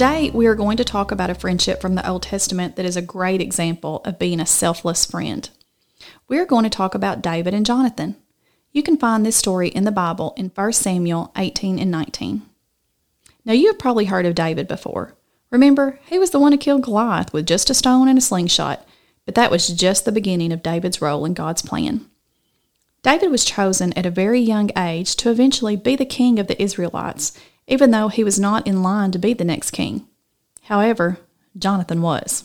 Today, we are going to talk about a friendship from the Old Testament that is a great example of being a selfless friend. We are going to talk about David and Jonathan. You can find this story in the Bible in 1 Samuel 18 and 19. Now, you have probably heard of David before. Remember, he was the one who killed Goliath with just a stone and a slingshot, but that was just the beginning of David's role in God's plan. David was chosen at a very young age to eventually be the king of the Israelites, even though he was not in line to be the next king. However, Jonathan was.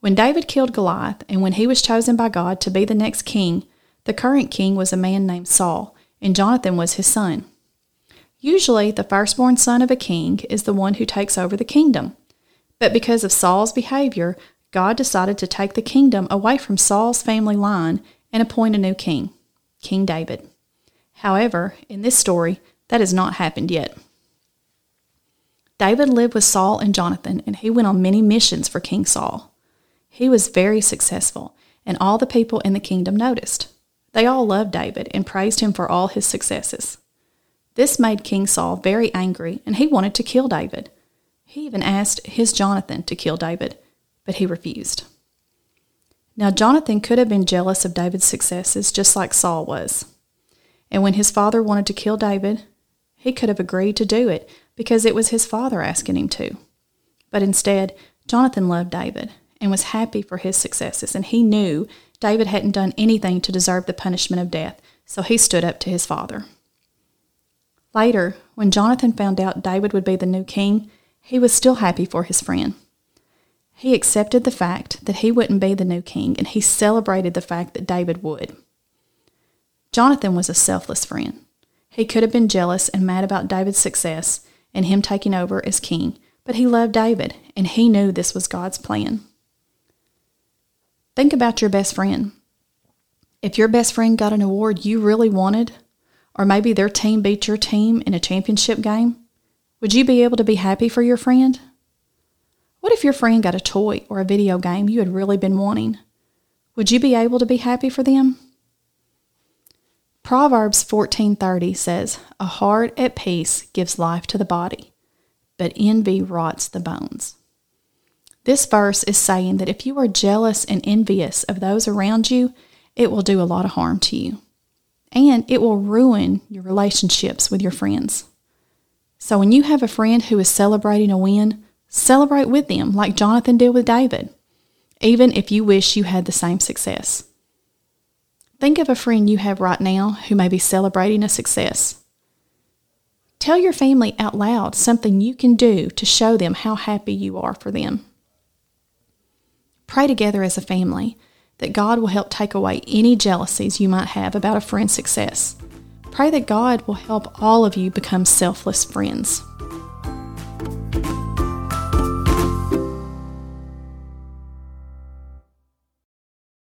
When David killed Goliath and when he was chosen by God to be the next king, the current king was a man named Saul, and Jonathan was his son. Usually, the firstborn son of a king is the one who takes over the kingdom. But because of Saul's behavior, God decided to take the kingdom away from Saul's family line and appoint a new king, King David. However, in this story, that has not happened yet. David lived with Saul and Jonathan, and he went on many missions for King Saul. He was very successful, and all the people in the kingdom noticed. They all loved David and praised him for all his successes. This made King Saul very angry, and he wanted to kill David. He even asked his Jonathan to kill David, but he refused. Now, Jonathan could have been jealous of David's successes just like Saul was. And when his father wanted to kill David, he could have agreed to do it because it was his father asking him to. But instead, Jonathan loved David and was happy for his successes, and he knew David hadn't done anything to deserve the punishment of death, so he stood up to his father. Later, when Jonathan found out David would be the new king, he was still happy for his friend. He accepted the fact that he wouldn't be the new king, and he celebrated the fact that David would. Jonathan was a selfless friend. He could have been jealous and mad about David's success and him taking over as king, but he loved David, and he knew this was God's plan. Think about your best friend. If your best friend got an award you really wanted, or maybe their team beat your team in a championship game, would you be able to be happy for your friend? What if your friend got a toy or a video game you had really been wanting? Would you be able to be happy for them? Proverbs 14:30 says, "A heart at peace gives life to the body, but envy rots the bones." This verse is saying that if you are jealous and envious of those around you, it will do a lot of harm to you. And it will ruin your relationships with your friends. So when you have a friend who is celebrating a win, celebrate with them like Jonathan did with David, even if you wish you had the same success. Think of a friend you have right now who may be celebrating a success. Tell your family out loud something you can do to show them how happy you are for them. Pray together as a family that God will help take away any jealousies you might have about a friend's success. Pray that God will help all of you become selfless friends.